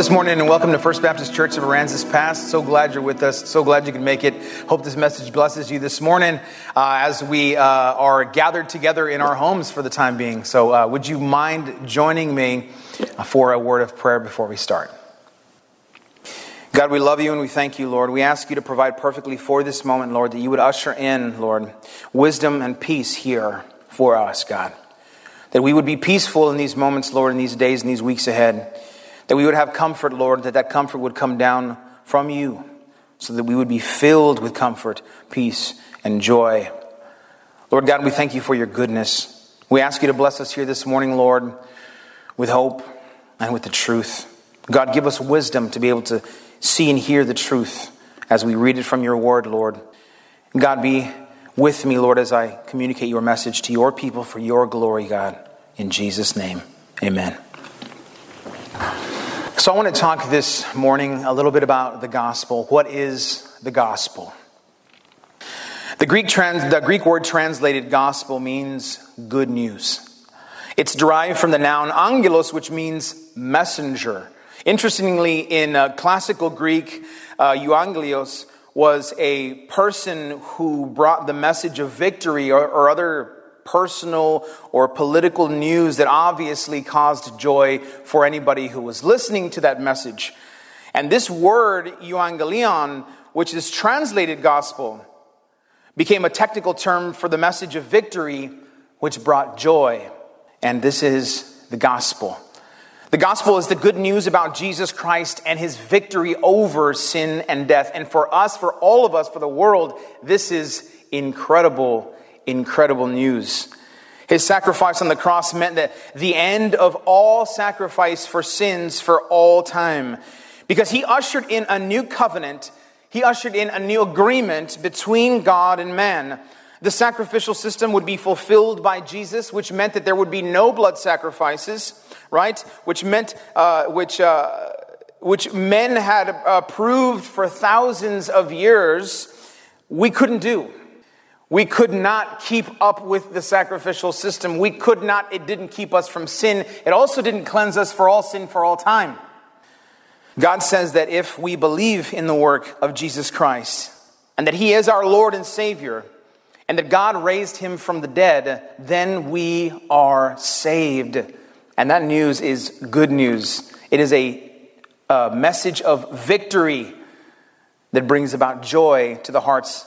this morning and welcome to First Baptist Church of Aransas Pass. So glad you're with us. So glad you can make it. Hope this message blesses you this morning uh, as we uh, are gathered together in our homes for the time being. So, uh, would you mind joining me for a word of prayer before we start? God, we love you and we thank you, Lord. We ask you to provide perfectly for this moment, Lord, that you would usher in, Lord, wisdom and peace here for us, God. That we would be peaceful in these moments, Lord, in these days and these weeks ahead. That we would have comfort, Lord, that that comfort would come down from you, so that we would be filled with comfort, peace, and joy. Lord God, we thank you for your goodness. We ask you to bless us here this morning, Lord, with hope and with the truth. God, give us wisdom to be able to see and hear the truth as we read it from your word, Lord. God, be with me, Lord, as I communicate your message to your people for your glory, God. In Jesus' name, amen. So, I want to talk this morning a little bit about the gospel. What is the gospel? The Greek, trans, the Greek word translated gospel means good news. It's derived from the noun angelos, which means messenger. Interestingly, in uh, classical Greek, uh, euangelios was a person who brought the message of victory or, or other personal or political news that obviously caused joy for anybody who was listening to that message. And this word, euangelion, which is translated gospel, became a technical term for the message of victory, which brought joy. And this is the gospel. The gospel is the good news about Jesus Christ and his victory over sin and death. And for us, for all of us, for the world, this is incredible incredible news. His sacrifice on the cross meant that the end of all sacrifice for sins for all time. Because he ushered in a new covenant, he ushered in a new agreement between God and man. The sacrificial system would be fulfilled by Jesus, which meant that there would be no blood sacrifices, right? Which meant, uh, which, uh, which men had approved for thousands of years, we couldn't do. We could not keep up with the sacrificial system. We could not, it didn't keep us from sin. It also didn't cleanse us for all sin for all time. God says that if we believe in the work of Jesus Christ and that He is our Lord and Savior and that God raised Him from the dead, then we are saved. And that news is good news. It is a, a message of victory that brings about joy to the hearts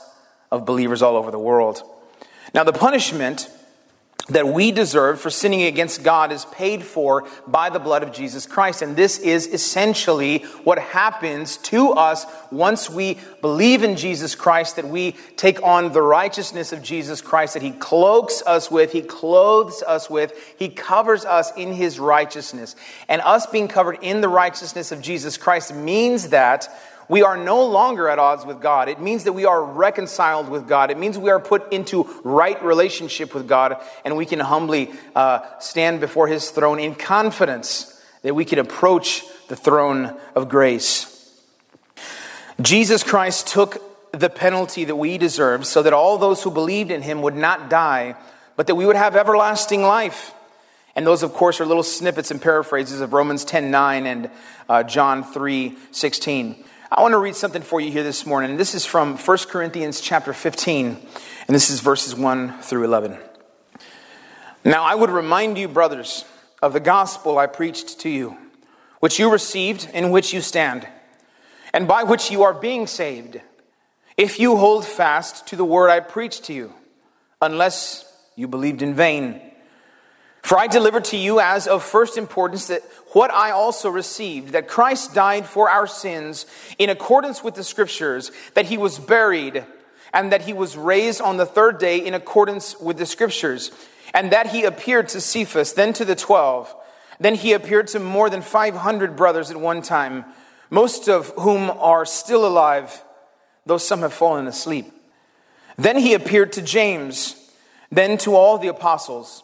of believers all over the world. Now, the punishment that we deserve for sinning against God is paid for by the blood of Jesus Christ. And this is essentially what happens to us once we believe in Jesus Christ, that we take on the righteousness of Jesus Christ, that He cloaks us with, He clothes us with, He covers us in His righteousness. And us being covered in the righteousness of Jesus Christ means that we are no longer at odds with God. It means that we are reconciled with God. It means we are put into right relationship with God, and we can humbly uh, stand before His throne in confidence that we can approach the throne of grace. Jesus Christ took the penalty that we deserve so that all those who believed in Him would not die, but that we would have everlasting life. And those, of course, are little snippets and paraphrases of Romans 10 9 and uh, John 3 16. I want to read something for you here this morning. This is from 1 Corinthians chapter 15, and this is verses 1 through 11. Now I would remind you, brothers, of the gospel I preached to you, which you received, in which you stand, and by which you are being saved, if you hold fast to the word I preached to you, unless you believed in vain. For I delivered to you as of first importance that what I also received, that Christ died for our sins in accordance with the scriptures, that he was buried, and that he was raised on the third day in accordance with the scriptures, and that he appeared to Cephas, then to the twelve. Then he appeared to more than 500 brothers at one time, most of whom are still alive, though some have fallen asleep. Then he appeared to James, then to all the apostles.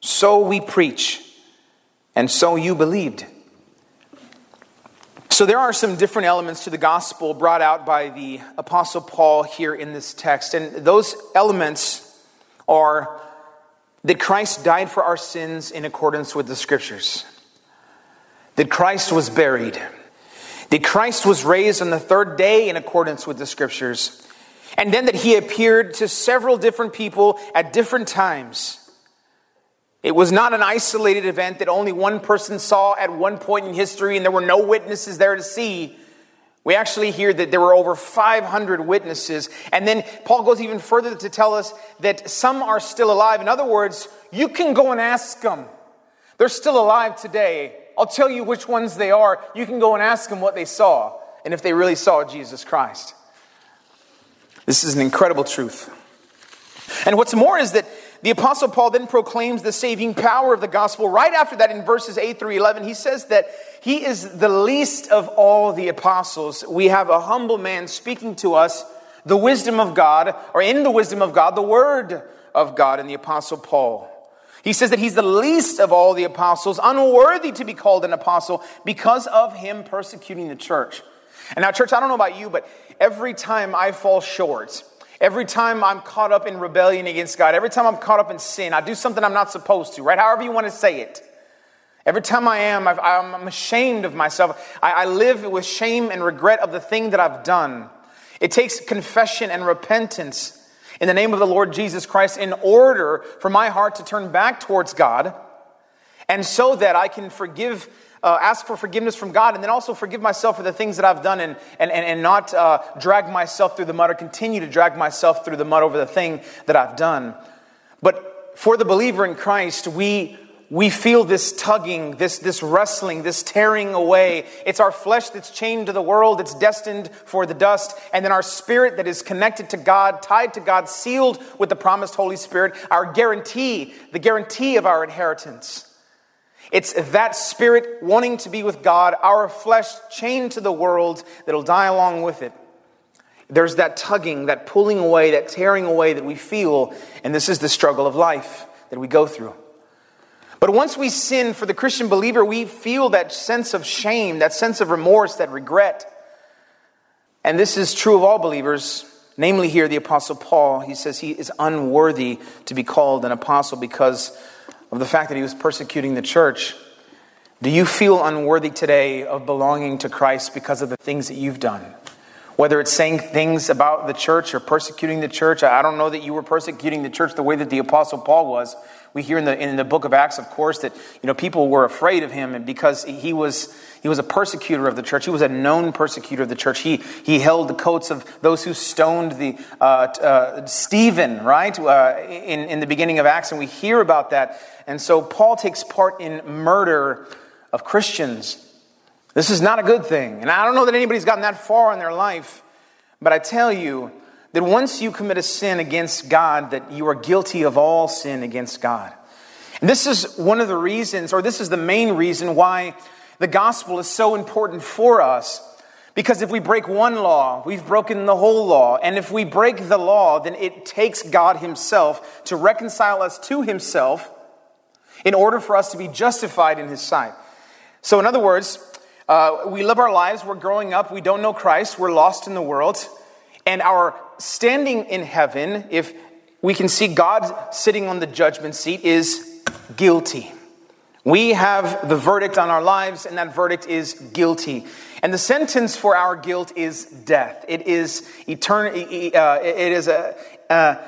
so we preach, and so you believed. So there are some different elements to the gospel brought out by the Apostle Paul here in this text. And those elements are that Christ died for our sins in accordance with the scriptures, that Christ was buried, that Christ was raised on the third day in accordance with the scriptures, and then that he appeared to several different people at different times it was not an isolated event that only one person saw at one point in history and there were no witnesses there to see. We actually hear that there were over 500 witnesses. And then Paul goes even further to tell us that some are still alive. In other words, you can go and ask them. They're still alive today. I'll tell you which ones they are. You can go and ask them what they saw and if they really saw Jesus Christ. This is an incredible truth. And what's more is that the Apostle Paul then proclaims the saving power of the gospel. Right after that, in verses 8 through 11, he says that he is the least of all the apostles. We have a humble man speaking to us the wisdom of God, or in the wisdom of God, the word of God in the Apostle Paul. He says that he's the least of all the apostles, unworthy to be called an apostle because of him persecuting the church. And now, church, I don't know about you, but every time I fall short, Every time I'm caught up in rebellion against God, every time I'm caught up in sin, I do something I'm not supposed to, right? However you want to say it. Every time I am, i am ashamed of myself. I, I live with shame and regret of the thing that I've done. It takes confession and repentance in the name of the Lord Jesus Christ in order for my heart to turn back towards God and so that I can forgive uh, ask for forgiveness from God and then also forgive myself for the things that I've done and, and, and, and not uh, drag myself through the mud or continue to drag myself through the mud over the thing that I've done. But for the believer in Christ, we, we feel this tugging, this, this wrestling, this tearing away. It's our flesh that's chained to the world, it's destined for the dust, and then our spirit that is connected to God, tied to God, sealed with the promised Holy Spirit, our guarantee, the guarantee of our inheritance. It's that spirit wanting to be with God, our flesh chained to the world that'll die along with it. There's that tugging, that pulling away, that tearing away that we feel, and this is the struggle of life that we go through. But once we sin for the Christian believer, we feel that sense of shame, that sense of remorse, that regret. And this is true of all believers, namely here the Apostle Paul. He says he is unworthy to be called an apostle because of the fact that he was persecuting the church. Do you feel unworthy today of belonging to Christ because of the things that you've done? Whether it's saying things about the church or persecuting the church, I don't know that you were persecuting the church the way that the Apostle Paul was. We hear in the, in the book of Acts, of course, that you know, people were afraid of him because he was, he was a persecutor of the church. He was a known persecutor of the church. He, he held the coats of those who stoned the, uh, uh, Stephen, right, uh, in, in the beginning of Acts, and we hear about that. And so Paul takes part in murder of Christians. This is not a good thing. And I don't know that anybody's gotten that far in their life, but I tell you, that once you commit a sin against God, that you are guilty of all sin against God. And this is one of the reasons, or this is the main reason why the gospel is so important for us. Because if we break one law, we've broken the whole law. And if we break the law, then it takes God Himself to reconcile us to Himself in order for us to be justified in His sight. So, in other words, uh, we live our lives, we're growing up, we don't know Christ, we're lost in the world, and our standing in heaven, if we can see God sitting on the judgment seat, is guilty. We have the verdict on our lives, and that verdict is guilty. And the sentence for our guilt is death. It is eternal. Uh, it is a, a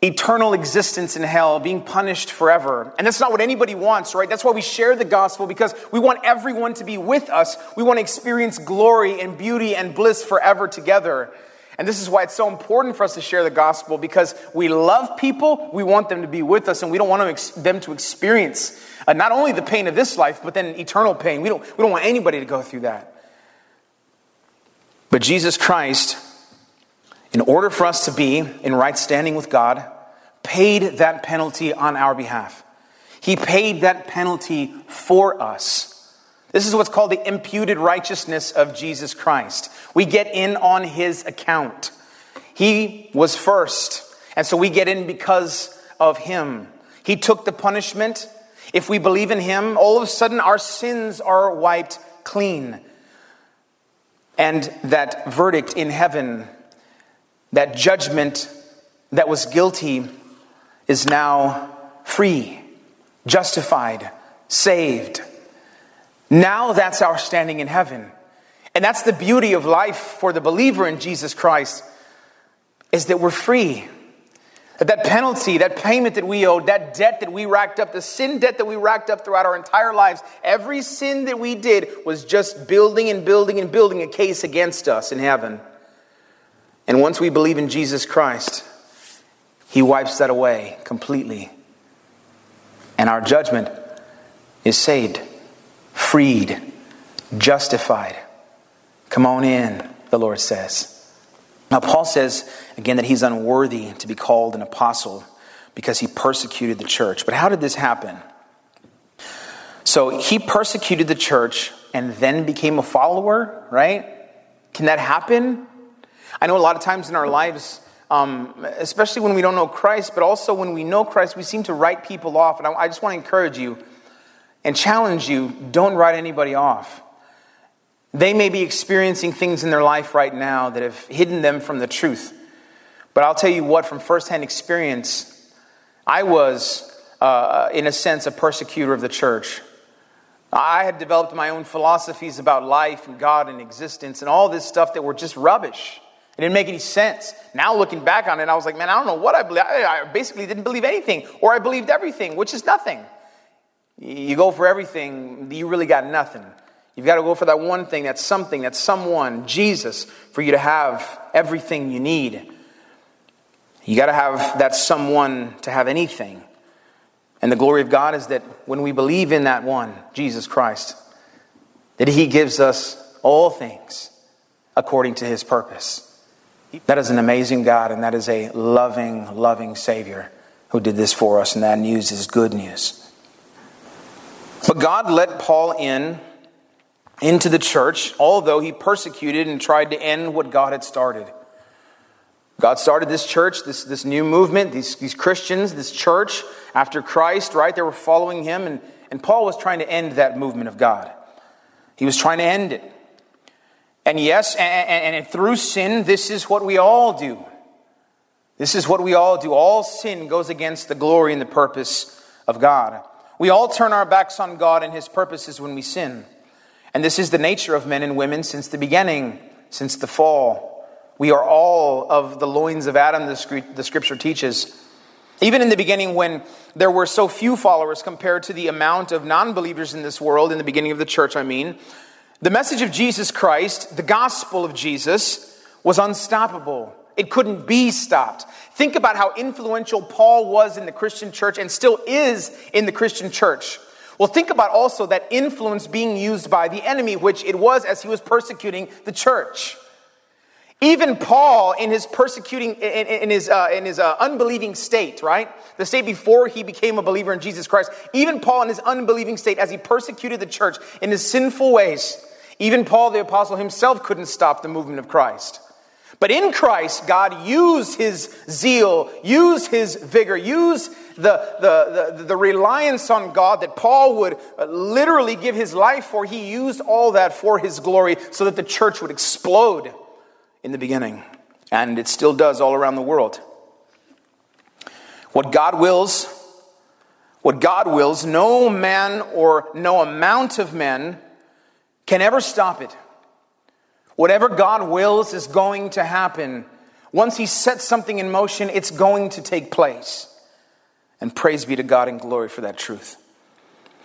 eternal existence in hell, being punished forever. And that's not what anybody wants, right? That's why we share the gospel because we want everyone to be with us. We want to experience glory and beauty and bliss forever together. And this is why it's so important for us to share the gospel because we love people, we want them to be with us, and we don't want them to experience uh, not only the pain of this life, but then eternal pain. We don't, we don't want anybody to go through that. But Jesus Christ, in order for us to be in right standing with God, paid that penalty on our behalf. He paid that penalty for us This is what's called the imputed righteousness of Jesus Christ. We get in on his account. He was first, and so we get in because of him. He took the punishment. If we believe in him, all of a sudden our sins are wiped clean. And that verdict in heaven, that judgment that was guilty, is now free, justified, saved. Now that's our standing in heaven. And that's the beauty of life for the believer in Jesus Christ is that we're free. That that penalty, that payment that we owed, that debt that we racked up, the sin debt that we racked up throughout our entire lives, every sin that we did was just building and building and building a case against us in heaven. And once we believe in Jesus Christ, He wipes that away completely. And our judgment is saved, freed, justified. Come on in, the Lord says. Now, Paul says again that he's unworthy to be called an apostle because he persecuted the church. But how did this happen? So he persecuted the church and then became a follower, right? Can that happen? I know a lot of times in our lives, um, especially when we don't know Christ, but also when we know Christ, we seem to write people off. And I, I just want to encourage you and challenge you don't write anybody off. They may be experiencing things in their life right now that have hidden them from the truth. But I'll tell you what, from firsthand experience, I was, uh, in a sense, a persecutor of the church. I had developed my own philosophies about life and God and existence and all this stuff that were just rubbish. It didn't make any sense. Now, looking back on it, I was like, man, I don't know what I believe. I basically didn't believe anything, or I believed everything, which is nothing. You go for everything, you really got nothing. You've got to go for that one thing, that something, that someone, Jesus, for you to have everything you need. You got to have that someone to have anything. And the glory of God is that when we believe in that one, Jesus Christ, that He gives us all things according to His purpose. That is an amazing God, and that is a loving, loving Savior who did this for us, and that news is good news. But God let Paul in into the church, although he persecuted and tried to end what God had started. God started this church, this, this new movement, these, these Christians, this church after Christ, right? They were following him, and, and Paul was trying to end that movement of God. He was trying to end it. And yes, and, and, and through sin, this is what we all do. This is what we all do. All sin goes against the glory and the purpose of God. We all turn our backs on God and his purposes when we sin. And this is the nature of men and women since the beginning, since the fall. We are all of the loins of Adam, the scripture teaches. Even in the beginning, when there were so few followers compared to the amount of non believers in this world, in the beginning of the church, I mean, the message of Jesus Christ, the gospel of Jesus, was unstoppable. It couldn't be stopped. Think about how influential Paul was in the Christian church and still is in the Christian church. Well, think about also that influence being used by the enemy, which it was as he was persecuting the church. Even Paul, in his persecuting, in, in his, uh, in his uh, unbelieving state, right? The state before he became a believer in Jesus Christ, even Paul in his unbelieving state, as he persecuted the church in his sinful ways, even Paul the apostle himself couldn't stop the movement of Christ. But in Christ, God used his zeal, used his vigor, used the, the, the, the, reliance on God that Paul would uh, literally give his life for. He used all that for his glory so that the church would explode in the beginning. And it still does all around the world. What God wills, what God wills, no man or no amount of men can ever stop it. Whatever God wills is going to happen. Once He sets something in motion, it's going to take place. And praise be to God and glory for that truth.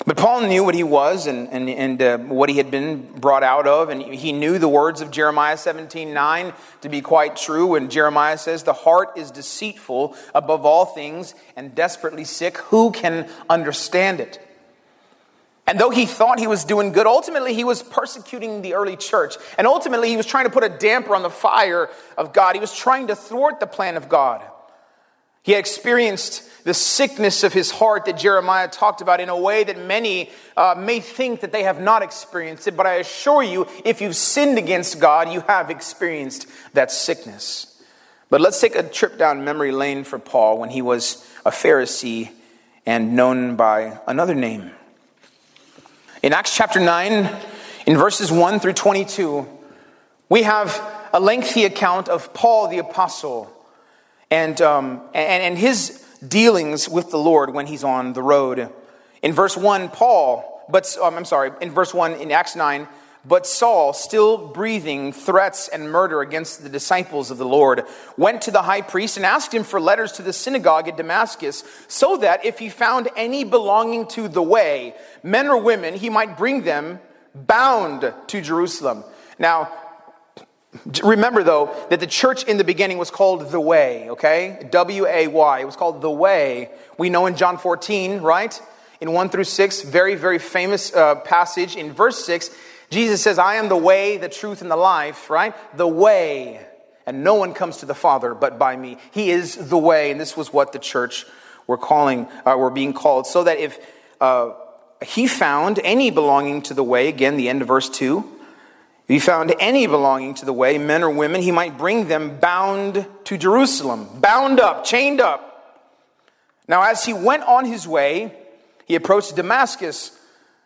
But Paul knew what he was and, and, and uh, what he had been brought out of, and he knew the words of Jeremiah 17 9 to be quite true. When Jeremiah says, The heart is deceitful above all things and desperately sick. Who can understand it? And though he thought he was doing good, ultimately he was persecuting the early church. And ultimately he was trying to put a damper on the fire of God. He was trying to thwart the plan of God. He had experienced the sickness of his heart that Jeremiah talked about in a way that many uh, may think that they have not experienced it. But I assure you, if you've sinned against God, you have experienced that sickness. But let's take a trip down memory lane for Paul when he was a Pharisee and known by another name. In Acts chapter 9, in verses 1 through 22, we have a lengthy account of Paul the Apostle and, um, and, and his dealings with the Lord when he's on the road. In verse 1, Paul, but um, I'm sorry, in verse 1 in Acts 9, but Saul, still breathing threats and murder against the disciples of the Lord, went to the high priest and asked him for letters to the synagogue at Damascus, so that if he found any belonging to the way, men or women, he might bring them bound to Jerusalem. Now, Remember, though, that the church in the beginning was called the Way, okay? W A Y. It was called the Way. We know in John 14, right? In 1 through 6, very, very famous uh, passage. In verse 6, Jesus says, I am the way, the truth, and the life, right? The way. And no one comes to the Father but by me. He is the way. And this was what the church were calling, uh, were being called. So that if uh, he found any belonging to the way, again, the end of verse 2, if he found any belonging to the way, men or women, he might bring them bound to Jerusalem, bound up, chained up. Now, as he went on his way, he approached Damascus,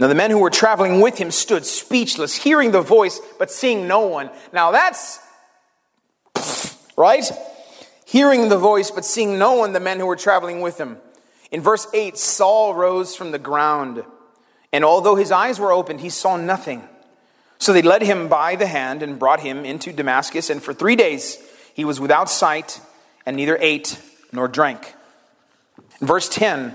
Now, the men who were traveling with him stood speechless, hearing the voice, but seeing no one. Now, that's right? Hearing the voice, but seeing no one, the men who were traveling with him. In verse 8, Saul rose from the ground, and although his eyes were opened, he saw nothing. So they led him by the hand and brought him into Damascus, and for three days he was without sight and neither ate nor drank. In Verse 10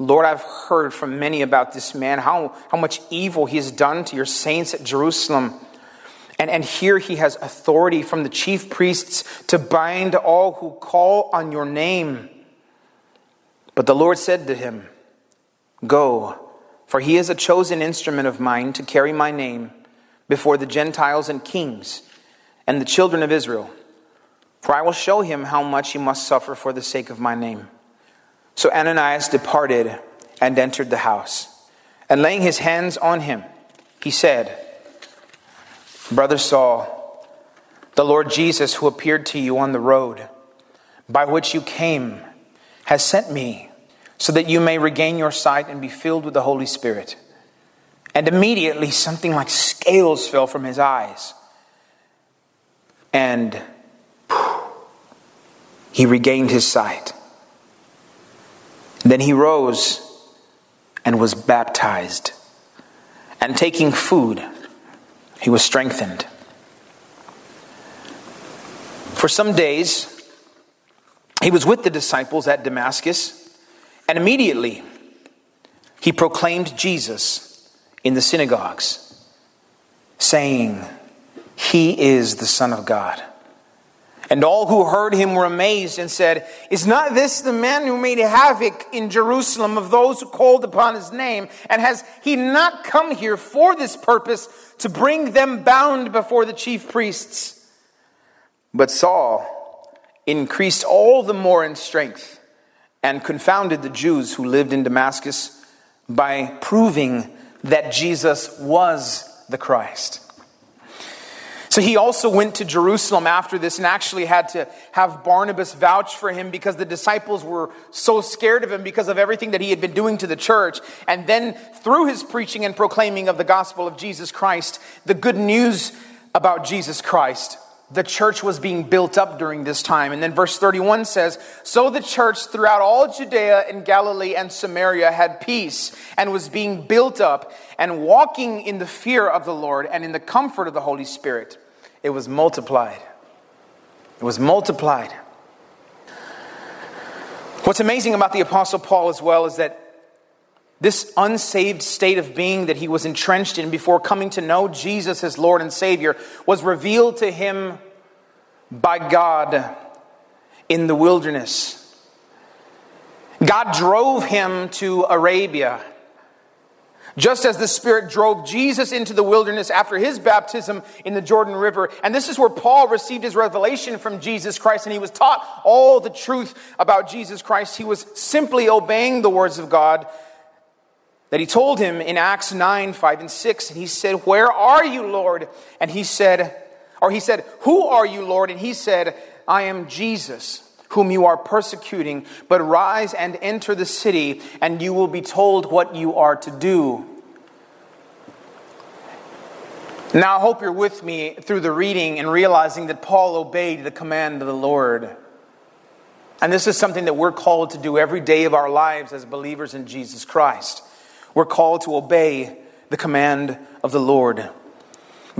Lord, I've heard from many about this man, how, how much evil he has done to your saints at Jerusalem. And, and here he has authority from the chief priests to bind all who call on your name. But the Lord said to him, Go, for he is a chosen instrument of mine to carry my name before the Gentiles and kings and the children of Israel. For I will show him how much he must suffer for the sake of my name. So Ananias departed and entered the house. And laying his hands on him, he said, Brother Saul, the Lord Jesus, who appeared to you on the road by which you came, has sent me so that you may regain your sight and be filled with the Holy Spirit. And immediately something like scales fell from his eyes. And he regained his sight. Then he rose and was baptized. And taking food, he was strengthened. For some days, he was with the disciples at Damascus, and immediately he proclaimed Jesus in the synagogues, saying, He is the Son of God. And all who heard him were amazed and said, Is not this the man who made havoc in Jerusalem of those who called upon his name? And has he not come here for this purpose to bring them bound before the chief priests? But Saul increased all the more in strength and confounded the Jews who lived in Damascus by proving that Jesus was the Christ. So he also went to Jerusalem after this and actually had to have Barnabas vouch for him because the disciples were so scared of him because of everything that he had been doing to the church. And then through his preaching and proclaiming of the gospel of Jesus Christ, the good news about Jesus Christ, the church was being built up during this time. And then verse 31 says, So the church throughout all Judea and Galilee and Samaria had peace and was being built up and walking in the fear of the Lord and in the comfort of the Holy Spirit it was multiplied. It was multiplied. What's amazing about the Apostle Paul as well is that this unsaved state of being that he was entrenched in before coming to know Jesus as Lord and Savior was revealed to him by God in the wilderness. God drove him to Arabia just as the Spirit drove Jesus into the wilderness after his baptism in the Jordan River. And this is where Paul received his revelation from Jesus Christ, and he was taught all the truth about Jesus Christ. He was simply obeying the words of God that he told him in Acts 9, 5, and 6. And he said, Where are you, Lord? And he said, or he said, Who are you, Lord? And he said, I am Jesus whom you are persecuting, but rise and enter the city, and you will be told what you are to do. Now, I hope you're with me through the reading and realizing that Paul obeyed the command of the Lord. And this is something that we're called to do every day of our lives as believers in Jesus Christ. We're called to obey the command of the Lord.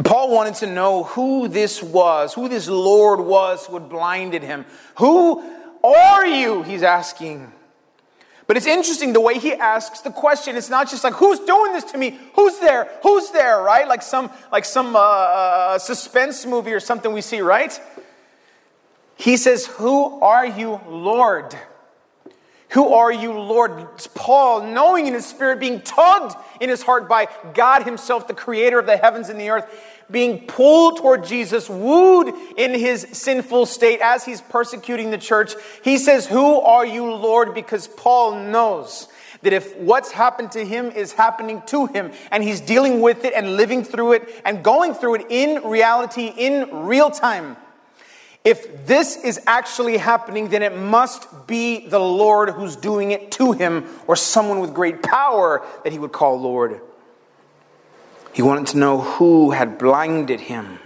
Paul wanted to know who this was, who this Lord was who had blinded him. Who are you? He's asking. But it's interesting the way he asks the question. It's not just like, who's doing this to me? Who's there? Who's there? Right? Like some, like some uh, uh, suspense movie or something we see, right? He says, Who are you, Lord? Who are you, Lord? It's Paul, knowing in his spirit, being tugged in his heart by God Himself, the creator of the heavens and the earth, being pulled toward Jesus, wooed in his sinful state as he's persecuting the church. He says, Who are you, Lord? Because Paul knows that if what's happened to him is happening to him and he's dealing with it and living through it and going through it in reality, in real time, if this is actually happening, then it must be the Lord who's doing it to him or someone with great power that he would call Lord. He wanted to know who had blinded him.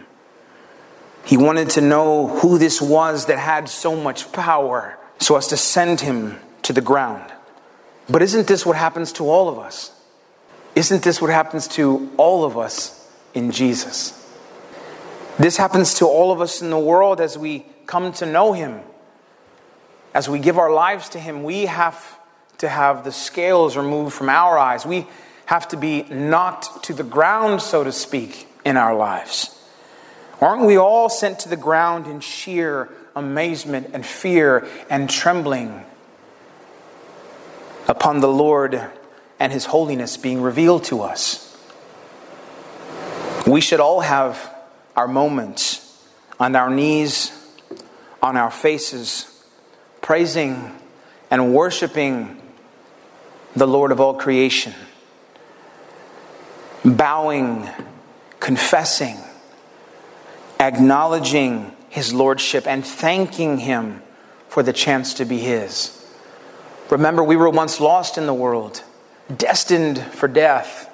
He wanted to know who this was that had so much power so as to send him to the ground. But isn't this what happens to all of us? Isn't this what happens to all of us in Jesus? This happens to all of us in the world as we come to know Him. As we give our lives to Him, we have to have the scales removed from our eyes. We have to be knocked to the ground, so to speak, in our lives. Aren't we all sent to the ground in sheer amazement and fear and trembling upon the Lord and His holiness being revealed to us? We should all have our moments on our knees, on our faces, praising and worshiping the Lord of all creation, bowing, confessing, acknowledging His Lordship, and thanking Him for the chance to be His. Remember, we were once lost in the world, destined for death,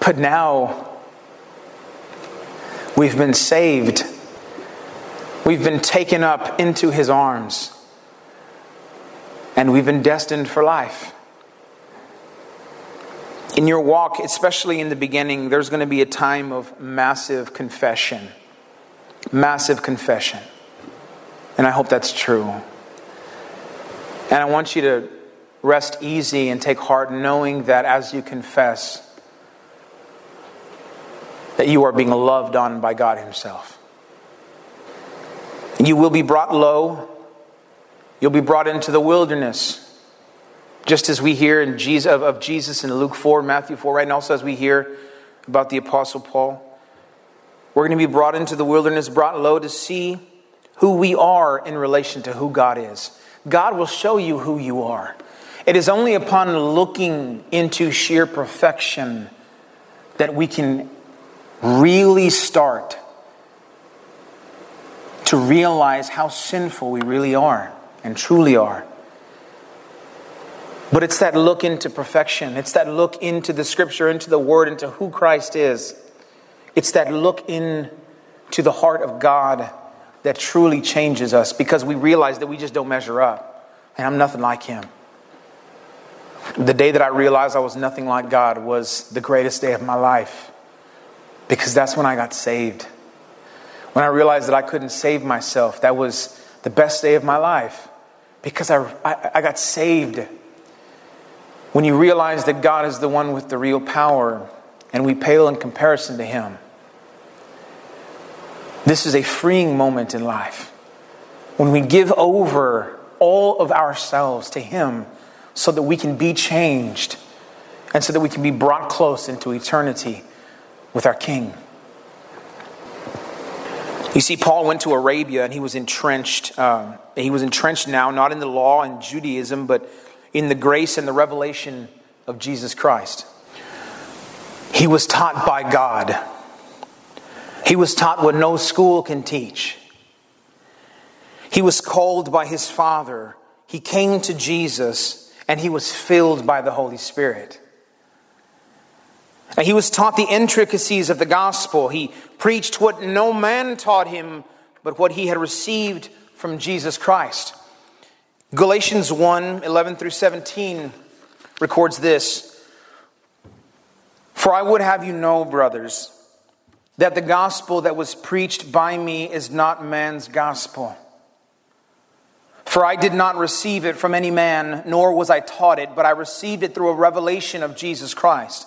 but now We've been saved. We've been taken up into his arms. And we've been destined for life. In your walk, especially in the beginning, there's going to be a time of massive confession. Massive confession. And I hope that's true. And I want you to rest easy and take heart knowing that as you confess, that you are being loved on by God Himself. You will be brought low. You'll be brought into the wilderness. Just as we hear in Jesus, of Jesus in Luke 4, Matthew 4, right? And also as we hear about the Apostle Paul. We're going to be brought into the wilderness, brought low to see who we are in relation to who God is. God will show you who you are. It is only upon looking into sheer perfection that we can really start to realize how sinful we really are and truly are. But it's that look into perfection. It's that look into the scripture, into the word, into who Christ is. It's that look into the heart of God that truly changes us because we realize that we just don't measure up. And I'm nothing like Him. The day that I realized I was nothing like God was the greatest day of my life because that's when I got saved. When I realized that I couldn't save myself, that was the best day of my life because I, I, I got saved when you realize that God is the one with the real power and we pale in comparison to Him, this is a freeing moment in life. When we give over all of ourselves to Him so that we can be changed and so that we can be brought close into eternity with our King. You see, Paul went to Arabia and he was entrenched. Um, he was entrenched now, not in the law and Judaism, but in the grace and the revelation of Jesus Christ. He was taught by God. He was taught what no school can teach. He was called by his Father. He came to Jesus and he was filled by the Holy Spirit. He was taught the intricacies of the gospel. He preached what no man taught him, but what he had received from Jesus Christ. Galatians 1 11 through 17 records this For I would have you know, brothers, that the gospel that was preached by me is not man's gospel. For I did not receive it from any man, nor was I taught it, but I received it through a revelation of Jesus Christ.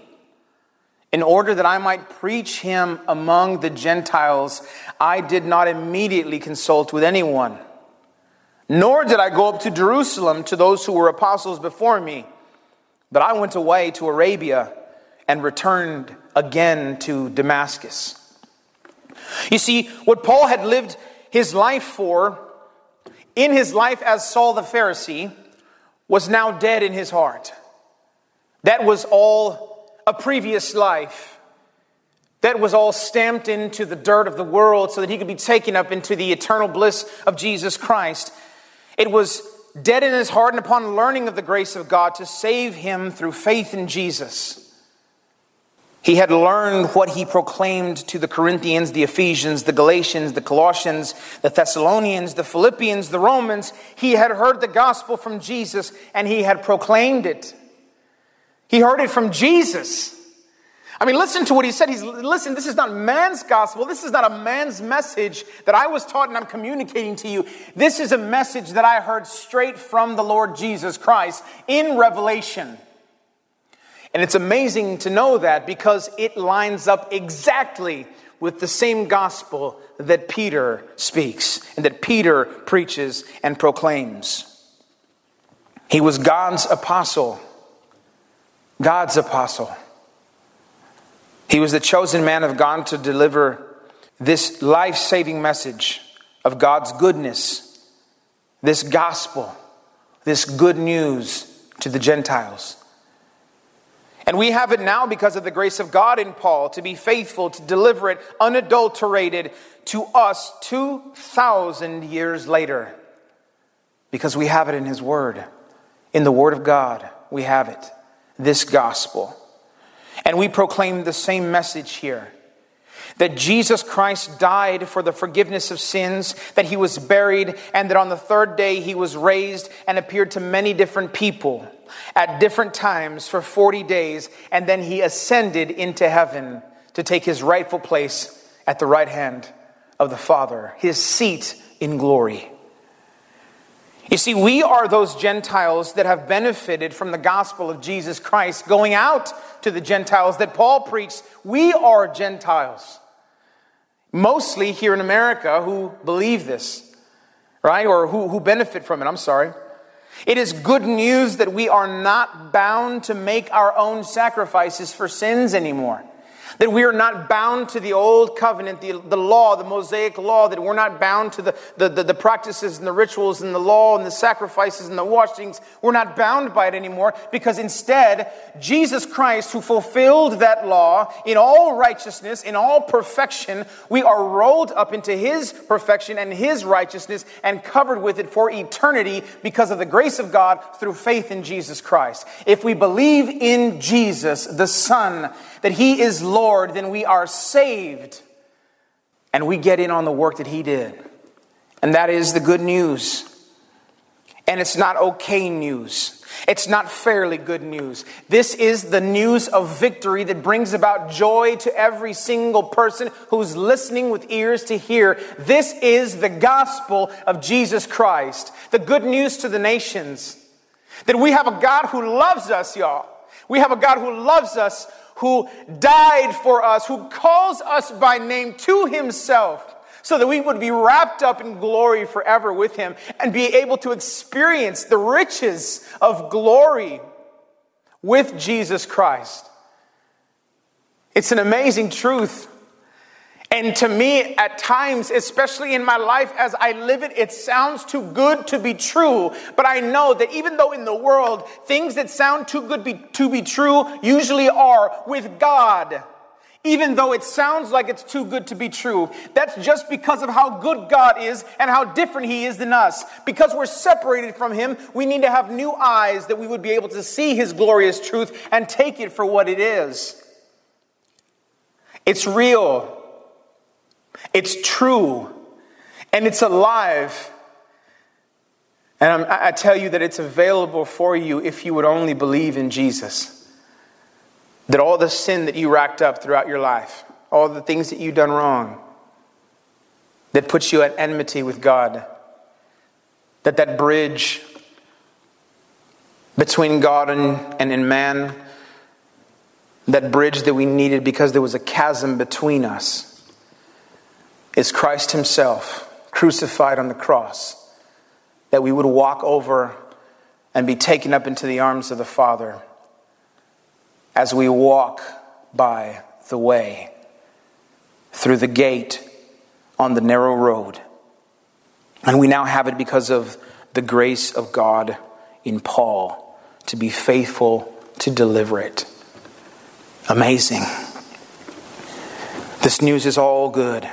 in order that I might preach him among the Gentiles, I did not immediately consult with anyone nor did I go up to Jerusalem to those who were apostles before me, but I went away to Arabia and returned again to Damascus. You see, what Paul had lived his life for, in his life as Saul the Pharisee, was now dead in his heart. That was all a previous life. That was all stamped into the dirt of the world so that he could be taken up into the eternal bliss of Jesus Christ. It was dead in his heart, and upon learning of the grace of God to save him through faith in Jesus. He had learned what he proclaimed to the Corinthians, the Ephesians, the Galatians, the Colossians, the Thessalonians, the Philippians, the Romans. He had heard the gospel from Jesus and he had proclaimed it. He heard it from Jesus. I mean, listen to what he said. He's, listen, this is not man's gospel. This is not a man's message that I was taught and I'm communicating to you. This is a message that I heard straight from the Lord Jesus Christ in Revelation. And it's amazing to know that because it lines up exactly with the same gospel that Peter speaks and that Peter preaches and proclaims. He was God's apostle. God's apostle. He was the chosen man of God to deliver this life saving message of God's goodness, this gospel, this good news to the Gentiles. And we have it now because of the grace of God in Paul to be faithful to deliver it unadulterated to us 2,000 years later. Because we have it in His Word. In the Word of God, we have it. This gospel. And we proclaim the same message here that Jesus Christ died for the forgiveness of sins, that he was buried, and that on the third day he was raised and appeared to many different people at different times for 40 days, and then he ascended into heaven to take his rightful place at the right hand of the Father, his seat in glory. You see, we are those Gentiles that have benefited from the gospel of Jesus Christ going out to the Gentiles that Paul preached. We are Gentiles, mostly here in America, who believe this. right? Or who, who benefit from it, I'm sorry. It is good news that we are not bound to make our own sacrifices for sins anymore. That we are not bound to the old covenant, the, the law, the Mosaic law, that we're not bound to the, the, the, the practices and the rituals and the law and the sacrifices and the washings. We're not bound by it anymore because instead, Jesus Christ, who fulfilled that law in all righteousness, in all perfection, we are rolled up into his perfection and his righteousness and covered with it for eternity because of the grace of God through faith in Jesus Christ. If we believe in Jesus, the Son, that He is Lord, then we are saved and we get in on the work that He did. And that is the good news. And it's not okay news. It's not fairly good news. This is the news of victory that brings about joy to every single person who's listening with ears to hear. This is the gospel of Jesus Christ. The good news to the nations. That we have a God who loves us, y'all. We have a God who loves us who died for us, who calls us by name to himself, so that we would be wrapped up in glory forever with him and be able to experience the riches of glory with Jesus Christ. It's an amazing truth and to me, at times, especially in my life as I live it, it sounds too good to be true. But I know that even though in the world, things that sound too good be, to be true usually are with God. Even though it sounds like it's too good to be true, that's just because of how good God is and how different He is than us. Because we're separated from Him, we need to have new eyes that we would be able to see His glorious truth and take it for what it is. It's real. It's true and it's alive. And I'm, i tell you that it's available for you if you would only believe in Jesus. That all the sin that you racked up throughout your life, all the things that you've done wrong, that puts you at enmity with God, that that bridge between God and, and in man, that bridge that we needed because there was a chasm between us is Christ Himself crucified on the cross, that we would walk over and be taken up into the arms of the Father as we walk by the way through the gate on the narrow road. And we now have it because of the grace of God in Paul to be faithful to deliver it. Amazing. This news is all good.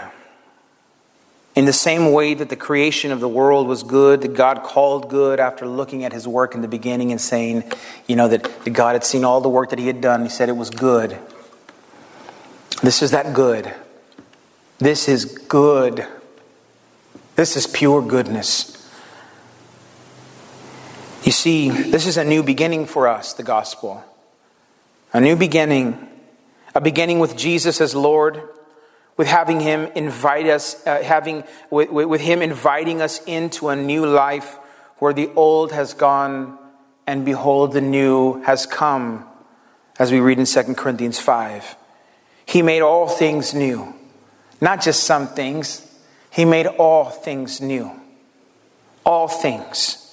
In the same way that the creation of the world was good, that God called good after looking at his work in the beginning and saying, you know, that, God had seen all the work that he had done, he said it was good. This is that good. This is good. This is pure goodness. You see, this is a new beginning for us, the gospel. A new beginning. A beginning with Jesus as Lord with having him invite us, uh, having with, with him inviting us into a new life where the old has gone and behold the new has come, as we read in 2 Corinthians 5. He made all things new, not just some things. He made all things new. All things.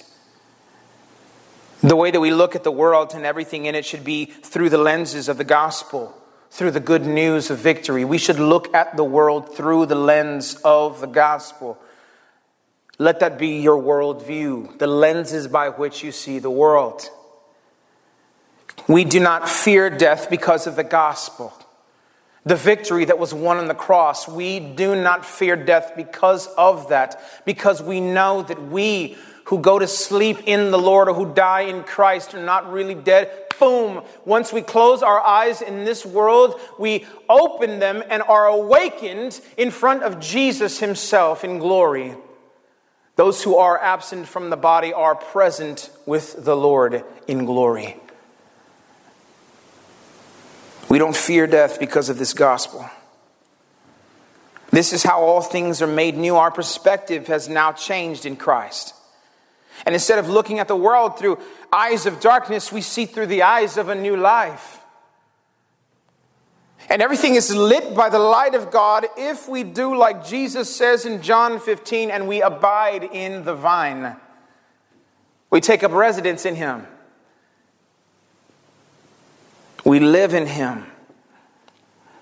The way that we look at the world and everything in it should be through the lenses of the gospel through the good news of victory. We should look at the world through the lens of the gospel. Let that be your worldview, the lenses by which you see the world. We do not fear death because of the gospel. The victory that was won on the cross, we do not fear death because of that, because we know that we who go to sleep in the Lord or who die in Christ are not really dead, boom, once we close our eyes in this world, we open them and are awakened in front of Jesus himself in glory. Those who are absent from the body are present with the Lord in glory. We don't fear death because of this gospel. This is how all things are made new. Our perspective has now changed in Christ. And instead of looking at the world through eyes of darkness, we see through the eyes of a new life. And everything is lit by the light of God if we do like Jesus says in John 15 and we abide in the vine. We take up residence in Him. We live in Him.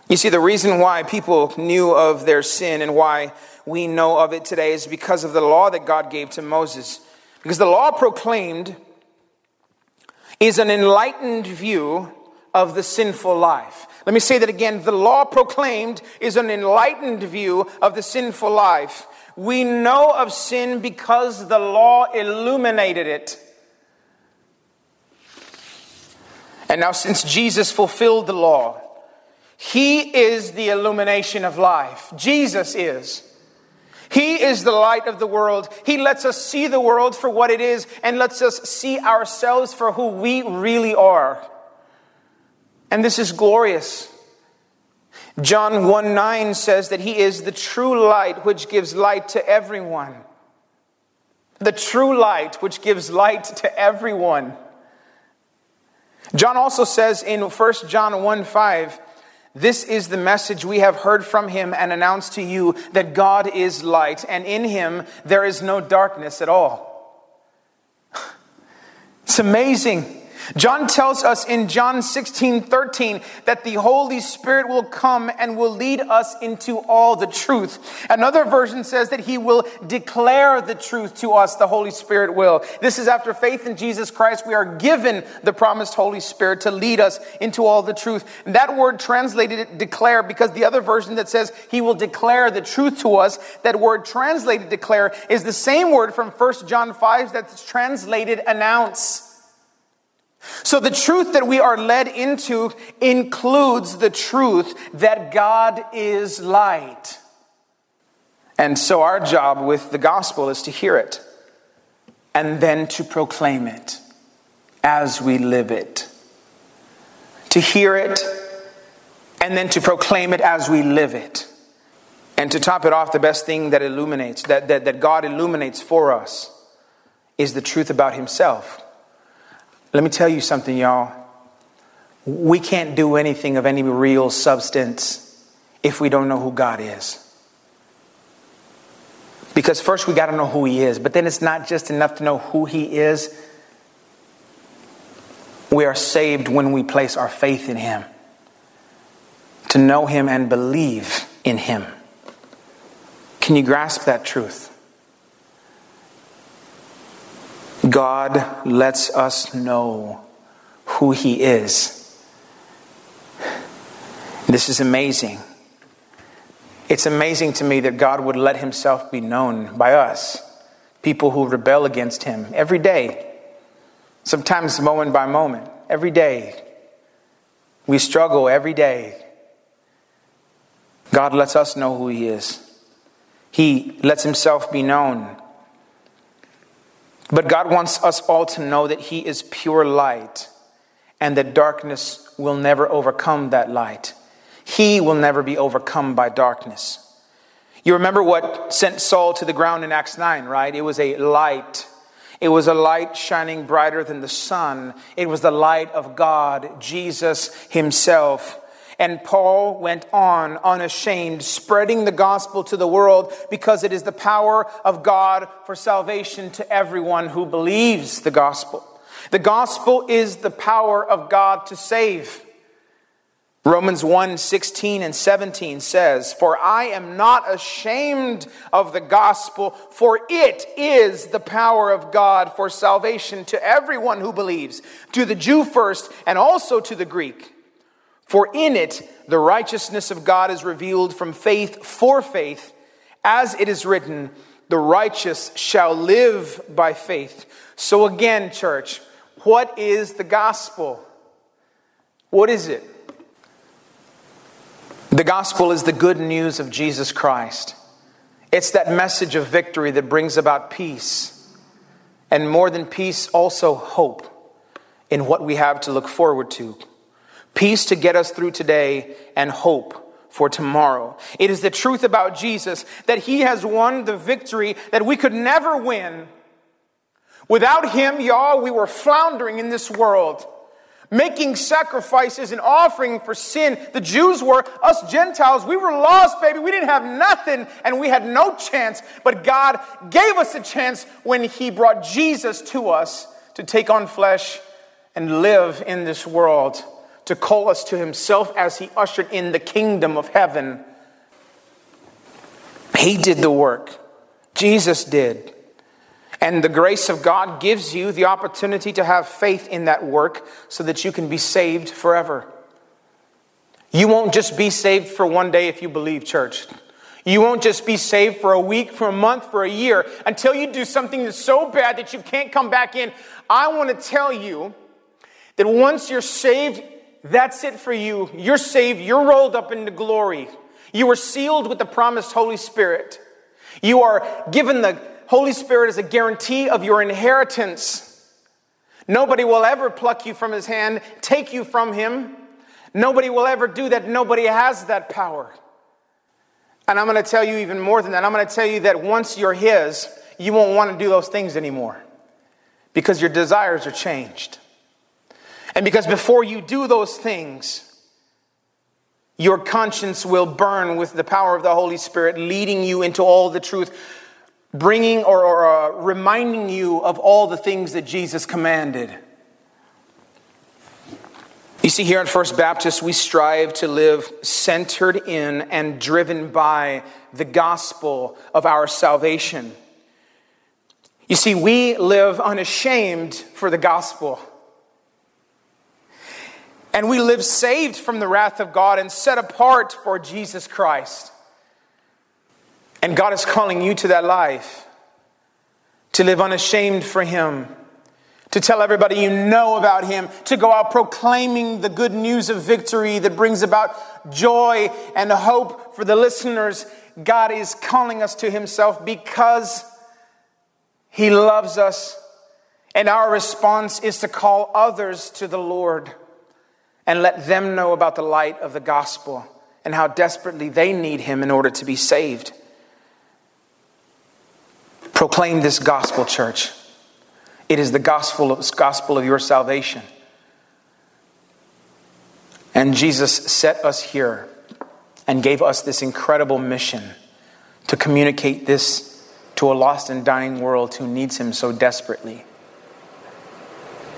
You see, the reason why people knew of their sin and why we know of it today is because of the law that God gave to Moses. Because the law proclaimed is an enlightened view of the sinful life. Let me say that again. The law proclaimed is an enlightened view of the sinful life. We know of sin because the law illuminated it. And now, since Jesus fulfilled the law, he is the illumination of life. Jesus is. He is the light of the world. He lets us see the world for what it is and lets us see ourselves for who we really are. And this is glorious. John 1 9 says that He is the true light which gives light to everyone. The true light which gives light to everyone. John also says in 1 John 1 5, this is the message we have heard from him and announced to you that God is light, and in him there is no darkness at all. It's amazing. John tells us in John 16, 13 that the Holy Spirit will come and will lead us into all the truth. Another version says that he will declare the truth to us, the Holy Spirit will. This is after faith in Jesus Christ, we are given the promised Holy Spirit to lead us into all the truth. And that word translated declare because the other version that says he will declare the truth to us, that word translated declare is the same word from 1 John 5 that's translated announce. So, the truth that we are led into includes the truth that God is light. And so, our job with the gospel is to hear it and then to proclaim it as we live it. To hear it and then to proclaim it as we live it. And to top it off, the best thing that illuminates, that, that, that God illuminates for us, is the truth about Himself. Let me tell you something, y'all. We can't do anything of any real substance if we don't know who God is. Because first we got to know who He is, but then it's not just enough to know who He is. We are saved when we place our faith in Him, to know Him and believe in Him. Can you grasp that truth? God lets us know who He is. This is amazing. It's amazing to me that God would let Himself be known by us, people who rebel against Him, every day, sometimes moment by moment, every day. We struggle every day. God lets us know who He is. He lets Himself be known. But God wants us all to know that He is pure light and that darkness will never overcome that light. He will never be overcome by darkness. You remember what sent Saul to the ground in Acts 9, right? It was a light. It was a light shining brighter than the sun. It was the light of God, Jesus Himself. And Paul went on unashamed, spreading the gospel to the world because it is the power of God for salvation to everyone who believes the gospel. The gospel is the power of God to save. Romans 1 16 and 17 says, For I am not ashamed of the gospel, for it is the power of God for salvation to everyone who believes, to the Jew first, and also to the Greek. For in it the righteousness of God is revealed from faith for faith, as it is written, the righteous shall live by faith. So again, church, what is the gospel? What is it? The gospel is the good news of Jesus Christ. It's that message of victory that brings about peace. And more than peace, also hope in what we have to look forward to peace to get us through today, and hope for tomorrow. It is the truth about Jesus that he has won the victory that we could never win. Without him, y'all, we were floundering in this world. making sacrifices and offering for sin. The Jews were, us Gentiles, we were lost, baby. We didn't have nothing and we had no chance. But God gave us a chance when He brought Jesus to us to take on flesh and live in this world, to call us to Himself as He ushered in the kingdom of heaven. He did the work, Jesus did. And the grace of God gives you the opportunity to have faith in that work so that you can be saved forever. You won't just be saved for one day if you believe, church. You won't just be saved for a week, for a month, for a year, until you do something that's so bad that you can't come back in. I want to tell you that once you're saved, that's it for you. You're saved, you're rolled up into glory. You are sealed with the promised Holy Spirit. You are given the Holy Spirit as a guarantee of your inheritance. Nobody will ever pluck you from his hand, take you from him. Nobody will ever do that. Nobody has that power. And I'm going to tell you even more than that. I'm going to tell you that once you're his, you won't want to do those things anymore because your desires are changed. And because before you do those things, your conscience will burn with the power of the Holy Spirit, leading you into all the truth bringing or, or uh, reminding you of all the things that Jesus commanded. You see, here at First Baptist, we strive to live centered in and driven by the gospel of our salvation. You see, we live unashamed for the gospel. And we live saved from the wrath of God and set apart for Jesus Christ. And God is calling you to that life, to live unashamed for Him, to tell everybody you know about Him, to go out proclaiming the good news of victory that brings about joy and hope for the listeners. God is calling us to Himself because He loves us. And our response is to call others to the Lord and let them know about the light of the gospel and how desperately they need Him in order to be saved. Proclaim this gospel, church. It is the gospel of, gospel of your salvation. And Jesus set us here and gave us this incredible mission to communicate this to a lost and dying world who needs Him so desperately.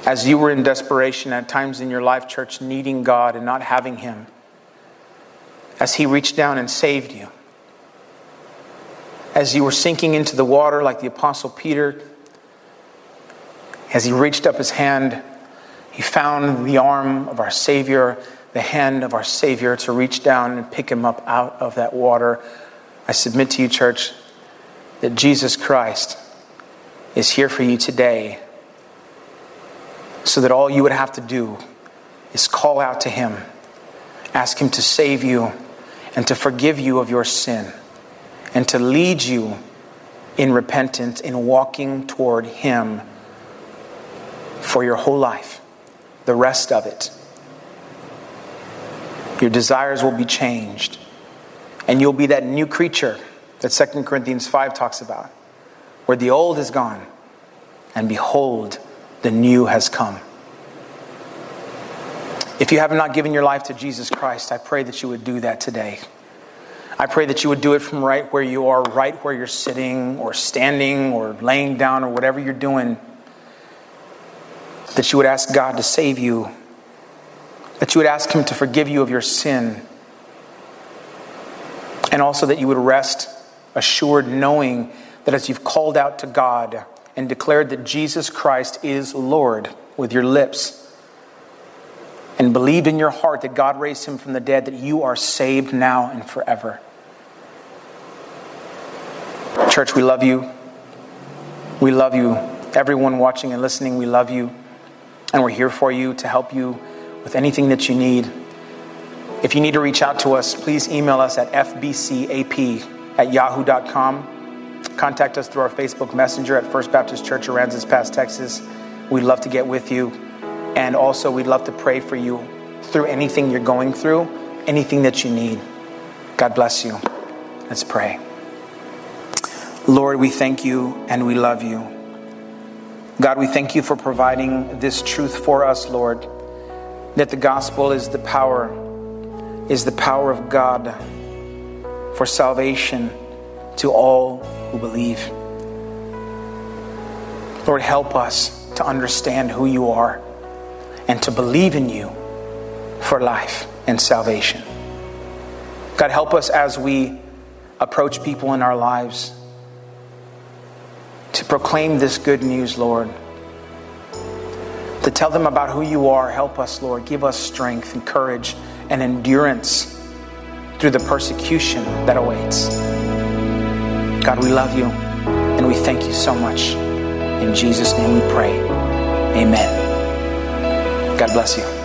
As you were in desperation at times in your life, church, needing God and not having Him, as He reached down and saved you, as you were sinking into the water, like the Apostle Peter, as he reached up his hand, he found the arm of our Savior, the hand of our Savior to reach down and pick him up out of that water. I submit to you, church, that Jesus Christ is here for you today, so that all you would have to do is call out to him, ask him to save you, and to forgive you of your sin and to lead you in repentance, in walking toward Him for your whole life, the rest of it. Your desires will be changed, and you'll be that new creature that 2 Corinthians 5 talks about, where the old is gone, and behold, the new has come. If you have not given your life to Jesus Christ, I pray that you would do that today. I pray that you would do it from right where you are, right where you're sitting or standing or laying down or whatever you're doing. That you would ask God to save you. That you would ask Him to forgive you of your sin. And also that you would rest assured knowing that as you've called out to God and declared that Jesus Christ is Lord with your lips, and believed in your heart that God raised him from the dead, that you are saved now and forever. Church, we love you. We love you. Everyone watching and listening, we love you. And we're here for you to help you with anything that you need. If you need to reach out to us, please email us at fbcap at yahoo.com. Contact us through our Facebook Messenger at First Baptist Church, Aransas Pass, Texas. We'd love to get with you. And also, we'd love to pray for you through anything you're going through, anything that you need. God bless you. Let's pray. Lord, we thank you and we love you. God, we thank you for providing this truth for us, Lord, that the gospel is the power, is the power of God for salvation to all who believe. Lord, help us to understand who you are and to believe in you for life and salvation. God, help us as we approach people in our lives to proclaim this good news, Lord. To tell them about who you are. Help us, Lord. Give us strength and courage and endurance through the persecution that awaits. God, we love you and we thank you so much. In Jesus' name we pray. Amen. God bless you.